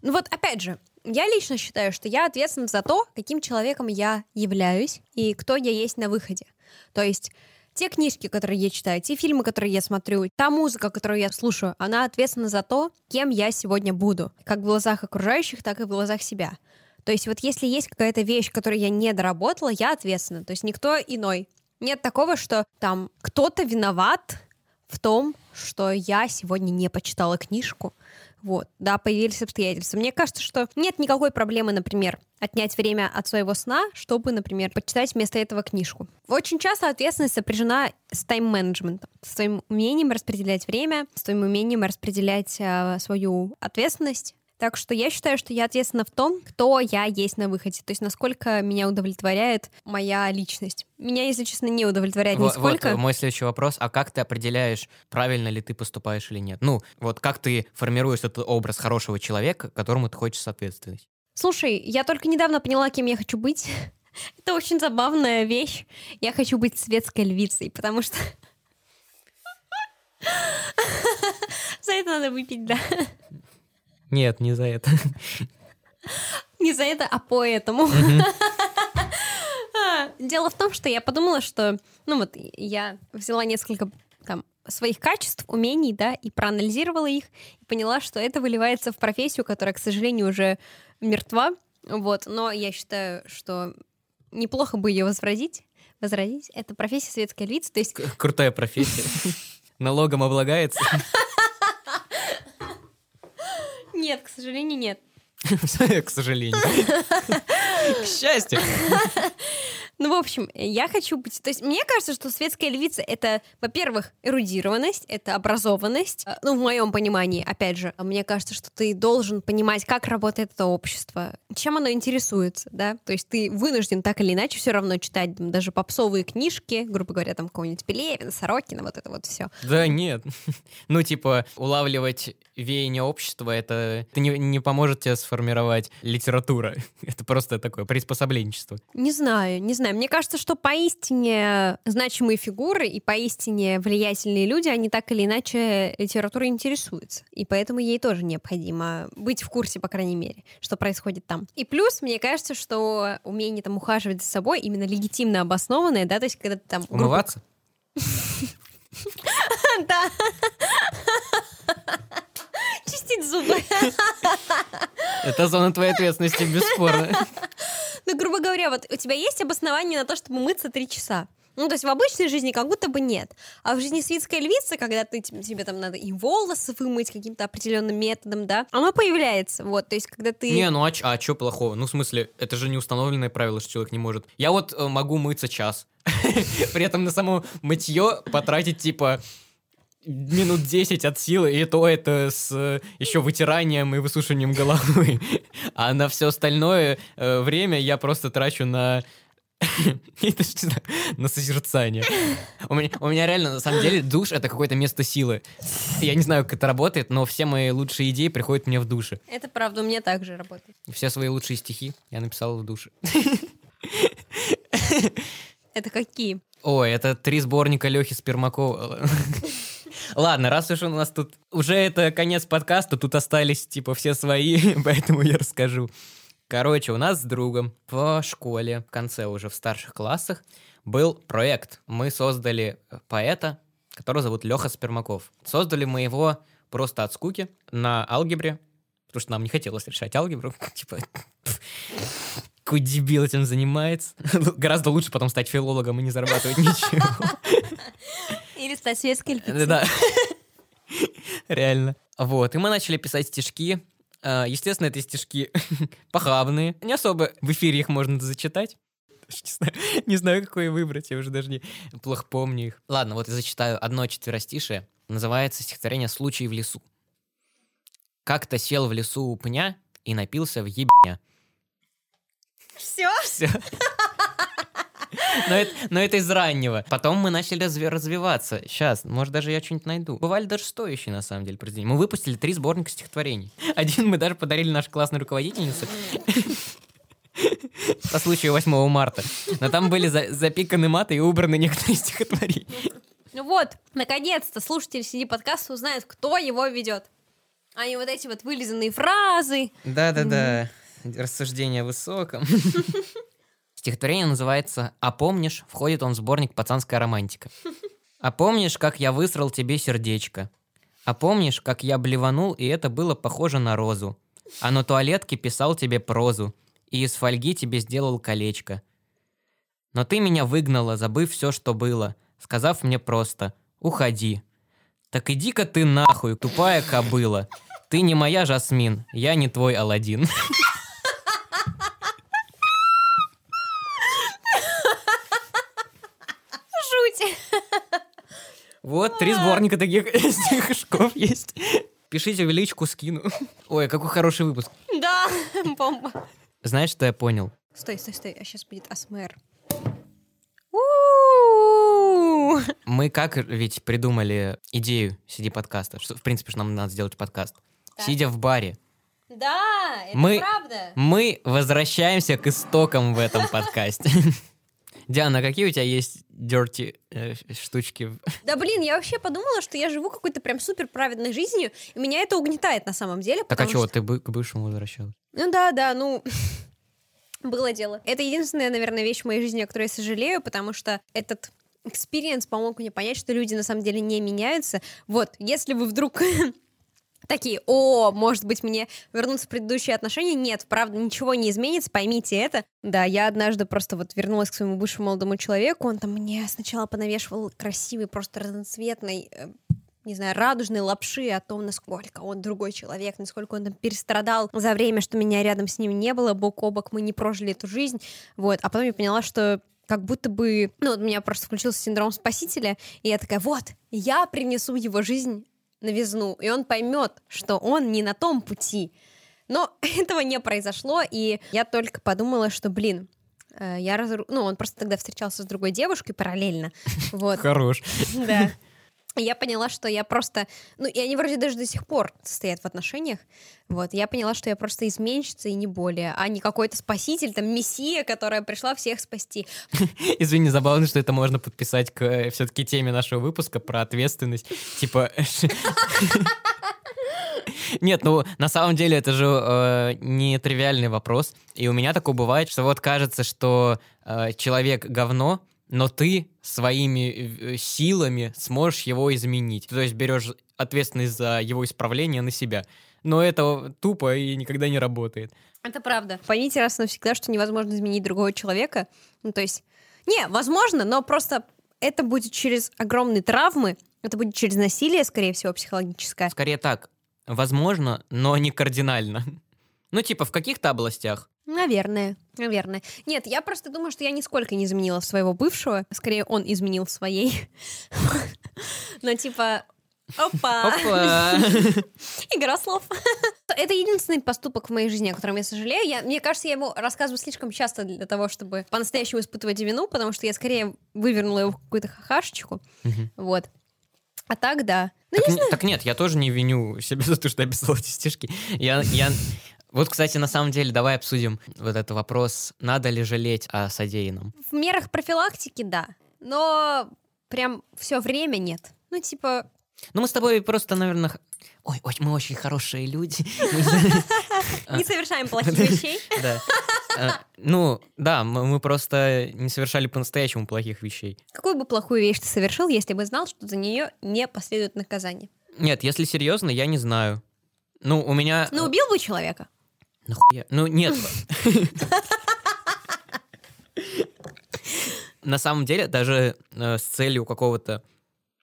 Ну вот, опять же, я лично считаю, что я ответственна за то, каким человеком я являюсь и кто я есть на выходе. То есть те книжки, которые я читаю, те фильмы, которые я смотрю, та музыка, которую я слушаю, она ответственна за то, кем я сегодня буду. Как в глазах окружающих, так и в глазах себя. То есть вот если есть какая-то вещь, которую я не доработала, я ответственна. То есть никто иной. Нет такого, что там кто-то виноват в том, что я сегодня не почитала книжку. Вот, да, появились обстоятельства. Мне кажется, что нет никакой проблемы, например, отнять время от своего сна, чтобы, например, почитать вместо этого книжку. Очень часто ответственность сопряжена с тайм-менеджментом, с твоим умением распределять время, с твоим умением распределять э, свою ответственность. Так что я считаю, что я ответственна в том, кто я есть на выходе. То есть насколько меня удовлетворяет моя личность. Меня, если честно, не удовлетворяет Во- нисколько. Вот мой следующий вопрос. А как ты определяешь, правильно ли ты поступаешь или нет? Ну, вот как ты формируешь этот образ хорошего человека, которому ты хочешь соответствовать? Слушай, я только недавно поняла, кем я хочу быть. Это очень забавная вещь. Я хочу быть светской львицей, потому что... За это надо выпить, да. Нет, не за это. Не за это, а поэтому. Дело в том, что я подумала, что, ну вот, я взяла несколько там своих качеств, умений, да, и проанализировала их, и поняла, что это выливается в профессию, которая, к сожалению, уже мертва, вот, но я считаю, что неплохо бы ее возродить, возродить. Это профессия светской львицы, то есть Крутая профессия. Налогом облагается. Нет, к сожалению, нет. К сожалению. К счастью. Ну, в общем, я хочу быть... То есть мне кажется, что светская львица — это, во-первых, эрудированность, это образованность. Э, Ну, в моем понимании, опять же, мне кажется, что ты должен понимать, как работает это общество, чем оно интересуется, да? То есть ты вынужден так или иначе все равно читать там, даже попсовые книжки, грубо говоря, там какого-нибудь Пелевина, Сорокина, вот это вот все. Да нет. Ну, типа, улавливать веяние общества, это, это не, не поможет тебе сформировать литература. Это просто такое приспособленчество. Не знаю, не знаю. Мне кажется, что поистине значимые фигуры и поистине влиятельные люди, они так или иначе литературой интересуются. И поэтому ей тоже необходимо быть в курсе, по крайней мере, что происходит там. И плюс, мне кажется, что умение там ухаживать за собой именно легитимно обоснованное, да, то есть когда ты там... Умываться? Да. Чистить зубы. Это зона твоей ответственности, бесспорно. Ну, грубо говоря, вот у тебя есть обоснование на то, чтобы мыться три часа. Ну, то есть в обычной жизни как будто бы нет. А в жизни светской львицы, когда ты, тебе, там надо и волосы вымыть каким-то определенным методом, да, оно появляется. Вот, то есть когда ты... Не, ну а, а что плохого? Ну, в смысле, это же не установленное правило, что человек не может. Я вот э, могу мыться час. При этом на само мытье потратить, типа, минут 10 от силы, и то это с еще вытиранием и высушиванием головы. А на все остальное э, время я просто трачу на... На созерцание. У меня, у меня реально, на самом деле, душ — это какое-то место силы. Я не знаю, как это работает, но все мои лучшие идеи приходят мне в душе. Это правда, у меня так же работает. Все свои лучшие стихи я написал в душе. Это какие? Ой, это три сборника Лехи Спермакова. Ладно, раз уж у нас тут уже это конец подкаста, тут остались типа все свои, поэтому я расскажу. Короче, у нас с другом в школе, в конце уже в старших классах, был проект. Мы создали поэта, которого зовут Леха Спермаков. Создали мы его просто от скуки на алгебре. потому что нам не хотелось решать алгебру. Типа, какой дебил этим занимается. Гораздо лучше потом стать филологом и не зарабатывать ничего. Светской львицей. Да. Реально. Вот, и мы начали писать стишки. А, Естественно, эти стишки похабные. Не особо в эфире их можно зачитать. Не знаю, не знаю, какое выбрать, я уже даже не плохо помню их. Ладно, вот я зачитаю одно четверостишее. Называется стихотворение «Случай в лесу». Как-то сел в лесу у пня и напился в ебня. Все? Все. Но это, но это из раннего. Потом мы начали разве- развиваться. Сейчас, может, даже я что-нибудь найду. Бывали даже стоящие, на самом деле, произведения. Мы выпустили три сборника стихотворений. Один мы даже подарили нашей классной руководительнице. По случаю 8 марта. Но там были за- запиканы маты и убраны некоторые стихотворения. Ну вот, наконец-то слушатели CD подкаста узнают, кто его ведет. А не вот эти вот вылизанные фразы. Да-да-да. Рассуждение о высоком. Стихотворение называется «А помнишь?» Входит он в сборник «Пацанская романтика». «А помнишь, как я высрал тебе сердечко? А помнишь, как я блеванул, и это было похоже на розу? А на туалетке писал тебе прозу, и из фольги тебе сделал колечко. Но ты меня выгнала, забыв все, что было, сказав мне просто «Уходи». Так иди-ка ты нахуй, тупая кобыла. Ты не моя Жасмин, я не твой Аладдин. Жуть. Вот, три сборника таких стишков есть. Пишите в личку, скину. Ой, какой хороший выпуск. Да, бомба. Знаешь, что я понял? Стой, стой, стой, а сейчас будет АСМР. Мы как ведь придумали идею CD-подкаста, что, в принципе, что нам надо сделать подкаст. Так. Сидя в баре. Да, это Мы- правда. Мы возвращаемся к истокам в этом подкасте. Диана, какие у тебя есть dirty э, штучки? Да блин, я вообще подумала, что я живу какой-то прям супер праведной жизнью, и меня это угнетает на самом деле. Так а чего, что- ты бы- к бывшему возвращалась? Ну да, да, ну... Было дело. Это единственная, наверное, вещь в моей жизни, о которой я сожалею, потому что этот experience помог мне понять, что люди на самом деле не меняются. Вот, если вы вдруг такие, о, может быть, мне вернуться в предыдущие отношения, нет, правда, ничего не изменится, поймите это. Да, я однажды просто вот вернулась к своему бывшему молодому человеку, он там мне сначала понавешивал красивый, просто разноцветный э, не знаю, радужной лапши о том, насколько он другой человек, насколько он там перестрадал за время, что меня рядом с ним не было, бок о бок мы не прожили эту жизнь, вот, а потом я поняла, что как будто бы, ну, вот у меня просто включился синдром спасителя, и я такая, вот, я принесу в его жизнь новизну, и он поймет, что он не на том пути. Но этого не произошло, и я только подумала, что, блин, э, я разру... Ну, он просто тогда встречался с другой девушкой параллельно, вот. Хорош. Да. Я поняла, что я просто... Ну, и они вроде даже до сих пор состоят в отношениях. Вот, я поняла, что я просто изменщица и не более, а не какой-то спаситель, там, мессия, которая пришла всех спасти. Извини, забавно, что это можно подписать к все-таки теме нашего выпуска про ответственность. Типа... Нет, ну на самом деле это же э, не тривиальный вопрос. И у меня такое бывает, что вот кажется, что э, человек говно, но ты своими э, силами сможешь его изменить. То есть берешь ответственность за его исправление на себя. Но это тупо и никогда не работает. Это правда. Поймите раз навсегда, что невозможно изменить другого человека. Ну, то есть... Не, возможно, но просто это будет через огромные травмы, это будет через насилие, скорее всего, психологическое. Скорее так, возможно, но не кардинально. Ну, типа, в каких-то областях. Наверное, наверное. Нет, я просто думаю, что я нисколько не изменила своего бывшего. Скорее, он изменил своей. Но типа... Опа! Опа! Игра слов. Это единственный поступок в моей жизни, о котором я сожалею. Я, мне кажется, я ему рассказываю слишком часто для того, чтобы по-настоящему испытывать вину, потому что я скорее вывернула его в какую-то хахашечку. Вот. А так, да. Ну, Так, не не- так нет, я тоже не виню себя за то, что я писал эти стишки. Я, я... Вот, кстати, на самом деле, давай обсудим вот этот вопрос, надо ли жалеть о содеянном. в мерах профилактики, да. Но прям все время нет. Ну, типа, Ну, мы с тобой просто, наверное... Ой, ой, мы очень хорошие люди. Не совершаем плохих вещей. Да. А, Ну, да, мы просто не совершали по-настоящему плохих вещей. Какую бы плохую вещь ты совершил, если бы знал, что за нее не последует наказание? Нет, если серьезно, я не знаю. Ну, у меня... Ну, убил бы человека. Нахуя? Ну, нет. На самом деле, даже э, с целью какого-то...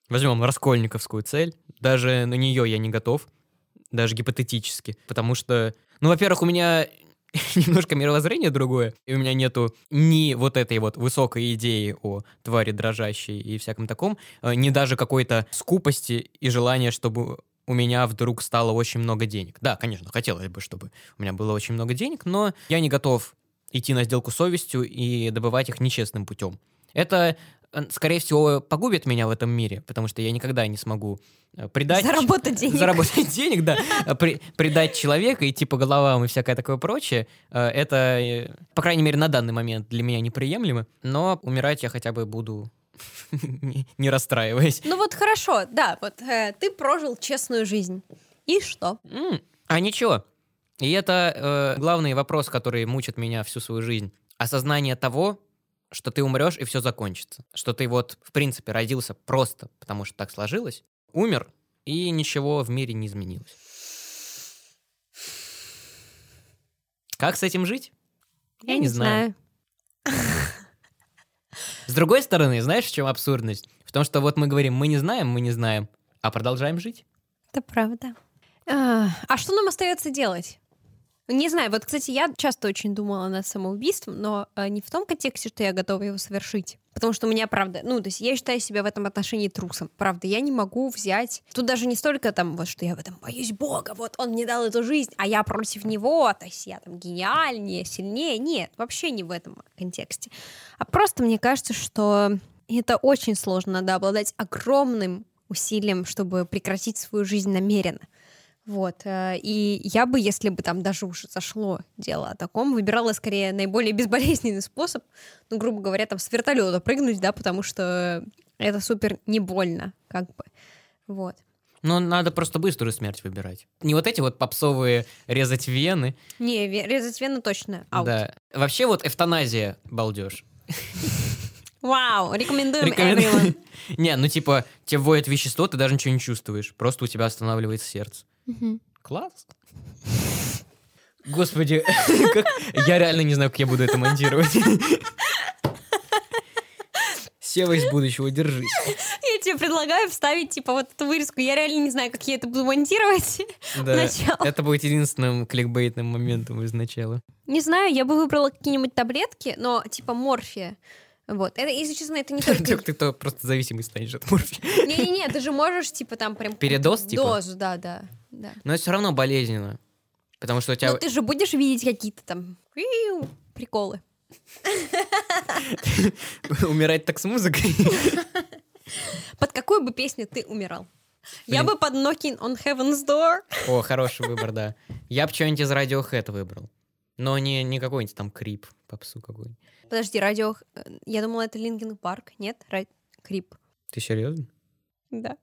Возьмем раскольниковскую цель. Даже на нее я не готов. Даже гипотетически. Потому что... Ну, во-первых, у меня немножко мировоззрение другое, и у меня нету ни вот этой вот высокой идеи о твари дрожащей и всяком таком, э, ни даже какой-то скупости и желания, чтобы у меня вдруг стало очень много денег. Да, конечно, хотелось бы, чтобы у меня было очень много денег, но я не готов идти на сделку с совестью и добывать их нечестным путем. Это, э, скорее всего, погубит меня в этом мире, потому что я никогда не смогу э, предать... Заработать денег. Заработать денег, да. Э, при- предать человека, идти по головам и всякое такое прочее. Это, по крайней мере, на данный момент для меня неприемлемо. Но умирать я хотя бы буду не- не расстраиваясь. Ну вот хорошо, да, вот э, ты прожил честную жизнь. И что? М, А ничего. И это э, главный вопрос, который мучит меня всю свою жизнь. Осознание того, что ты умрешь и все закончится. Что ты вот, в принципе, родился просто потому, что так сложилось, умер, и ничего в мире не изменилось. Как с этим жить? Я не знаю. С другой стороны, знаешь, в чем абсурдность? В том, что вот мы говорим, мы не знаем, мы не знаем, а продолжаем жить. Это правда. А, а что нам остается делать? Не знаю, вот, кстати, я часто очень думала над самоубийством, но э, не в том контексте, что я готова его совершить. Потому что у меня, правда, ну, то есть я считаю себя в этом отношении трусом. Правда, я не могу взять... Тут даже не столько там, вот, что я в этом боюсь Бога, вот он мне дал эту жизнь, а я против него, то есть я там гениальнее, сильнее. Нет, вообще не в этом контексте. А просто мне кажется, что это очень сложно. Надо обладать огромным усилием, чтобы прекратить свою жизнь намеренно. Вот. э, И я бы, если бы там даже уже зашло дело о таком, выбирала скорее наиболее безболезненный способ, ну, грубо говоря, там с вертолета прыгнуть, да, потому что это супер не больно, как бы. Вот. Но надо просто быструю смерть выбирать. Не вот эти вот попсовые резать вены. Не, ве- резать вену точно. Аут. Да. Вообще вот эвтаназия, балдеж. Вау, рекомендуем Рекомендую. everyone. Не, ну типа, тебе вводят вещество, ты даже ничего не чувствуешь. Просто у тебя останавливается сердце. Класс. Господи, как- я реально не знаю, как я буду это монтировать. Сева из будущего, держись. Я тебе предлагаю вставить, типа, вот эту вырезку. Я реально не знаю, как я это буду монтировать. Да, это будет единственным кликбейтным моментом из начала. Не знаю, я бы выбрала какие-нибудь таблетки, но типа морфия. Вот. Это, если честно, это не только... Ты то просто зависимый станешь от морфия. Не-не-не, ты же можешь, типа, там прям... Передоз, типа? Дозу, да, да. Но это все равно болезненно. Потому что у тебя... Но ты же будешь видеть какие-то там приколы. Умирать так с музыкой. Под какую бы песню ты умирал? Я бы под Knocking on Heaven's Door. О, хороший выбор, да. Я бы что-нибудь из Radiohead выбрал. Но не, не какой-нибудь там крип, попсу какой-нибудь. Подожди, радио... Я думала, это Линкен Парк. Нет? Ра- Крип. Ты серьезно? Да.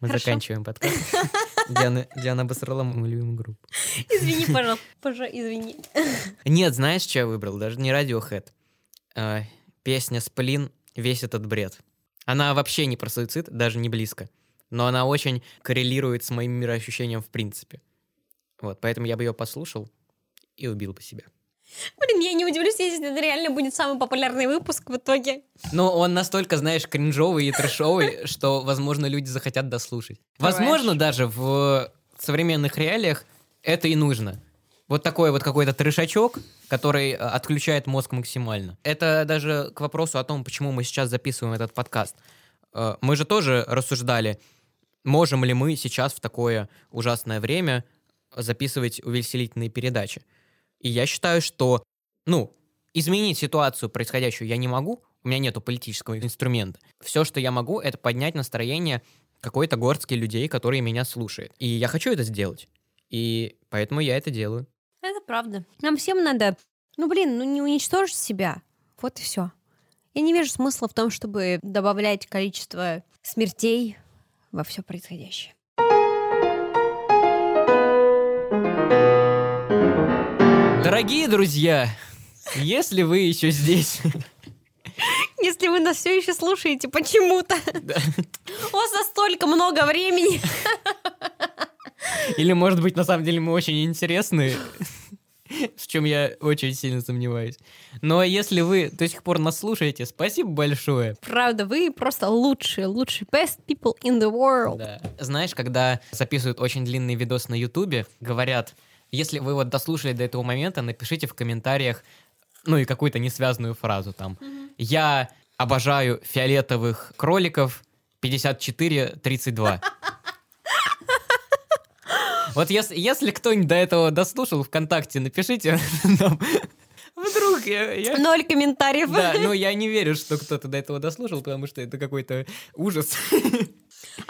Мы Хорошо. заканчиваем подкаст. Диана, Диана обосрала мою любимую группу. Извини, пожалуйста. Пожалуйста, извини. Нет, знаешь, что я выбрал? Даже не Radiohead. А, песня «Сплин. Весь этот бред». Она вообще не про суицид, даже не близко. Но она очень коррелирует с моим мироощущением в принципе. Вот, поэтому я бы ее послушал и убил бы себя. Блин, я не удивлюсь, если это реально будет самый популярный выпуск в итоге. Но он настолько, знаешь, кринжовый и трэшовый, что, возможно, люди захотят дослушать. Возможно, даже в современных реалиях это и нужно. Вот такой вот какой-то трешачок, который э, отключает мозг максимально. Это даже к вопросу о том, почему мы сейчас записываем этот подкаст. Э, Мы же тоже рассуждали, можем ли мы сейчас в такое ужасное время записывать увеселительные передачи. И я считаю, что, ну, изменить ситуацию происходящую я не могу, у меня нету политического инструмента. Все, что я могу, это поднять настроение какой-то горстки людей, которые меня слушают. И я хочу это сделать. И поэтому я это делаю. Это правда. Нам всем надо, ну блин, ну не уничтожить себя. Вот и все. Я не вижу смысла в том, чтобы добавлять количество смертей во все происходящее. Дорогие друзья, если вы еще здесь, Если вы нас все еще слушаете почему-то, да, у вас настолько много времени. Или, может быть, на самом деле мы очень интересны, в чем я очень сильно сомневаюсь. Но если вы до сих пор нас слушаете, спасибо большое. Правда, вы просто лучшие, лучшие best people in the world. Да. Знаешь, когда записывают очень длинный видос на Ютубе, говорят, если вы вот дослушали до этого момента, напишите в комментариях, ну и какую-то несвязанную фразу там. Я обожаю фиолетовых кроликов 54-32. Вот если, если кто-нибудь до этого дослушал ВКонтакте, напишите нам. Вдруг я, я... Ноль комментариев. Да, но я не верю, что кто-то до этого дослушал, потому что это какой-то ужас.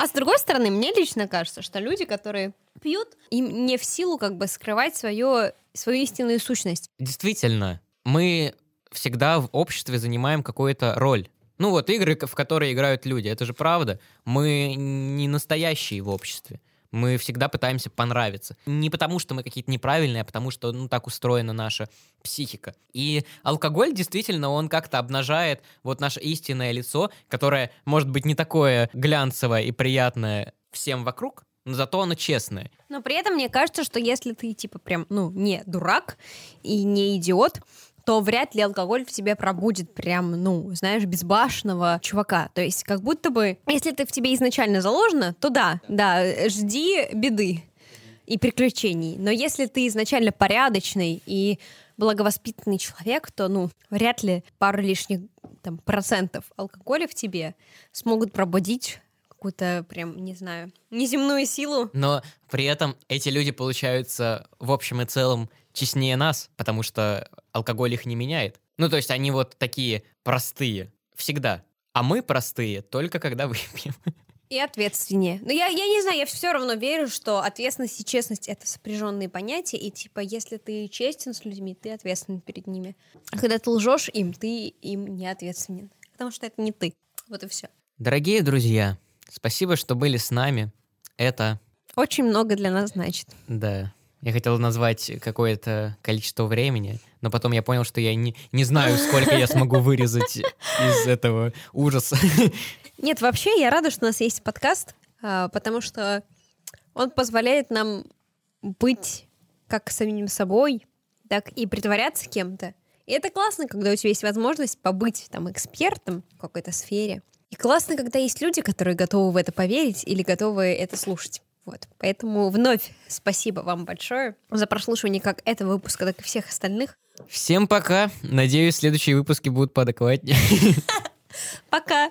А с другой стороны, мне лично кажется, что люди, которые пьют, им не в силу как бы скрывать свое, свою истинную сущность. Действительно, мы всегда в обществе занимаем какую-то роль. Ну вот игры, в которые играют люди, это же правда. Мы не настоящие в обществе. Мы всегда пытаемся понравиться. Не потому, что мы какие-то неправильные, а потому, что ну, так устроена наша психика. И алкоголь действительно, он как-то обнажает вот наше истинное лицо, которое может быть не такое глянцевое и приятное всем вокруг, но зато оно честное. Но при этом мне кажется, что если ты типа прям, ну, не дурак и не идиот, то вряд ли алкоголь в тебе пробудет прям, ну, знаешь, безбашенного чувака. То есть как будто бы, если ты в тебе изначально заложено, то да, да, жди беды и приключений. Но если ты изначально порядочный и благовоспитанный человек, то, ну, вряд ли пару лишних там, процентов алкоголя в тебе смогут пробудить какую-то прям, не знаю, неземную силу. Но при этом эти люди получаются в общем и целом честнее нас, потому что алкоголь их не меняет. Ну, то есть они вот такие простые всегда. А мы простые только когда выпьем. И ответственнее. Но я, я не знаю, я все равно верю, что ответственность и честность — это сопряженные понятия, и типа, если ты честен с людьми, ты ответственен перед ними. А когда ты лжешь им, ты им не ответственен. Потому что это не ты. Вот и все. Дорогие друзья, спасибо, что были с нами. Это... Очень много для нас значит. Да. Я хотел назвать какое-то количество времени, но потом я понял, что я не, не знаю, сколько я смогу вырезать из этого ужаса. Нет, вообще я рада, что у нас есть подкаст, а, потому что он позволяет нам быть как самим собой, так и притворяться кем-то. И это классно, когда у тебя есть возможность побыть там экспертом в какой-то сфере. И классно, когда есть люди, которые готовы в это поверить или готовы это слушать. Вот. Поэтому вновь спасибо вам большое за прослушивание как этого выпуска, так и всех остальных. Всем пока. Надеюсь, следующие выпуски будут поадекватнее. Пока.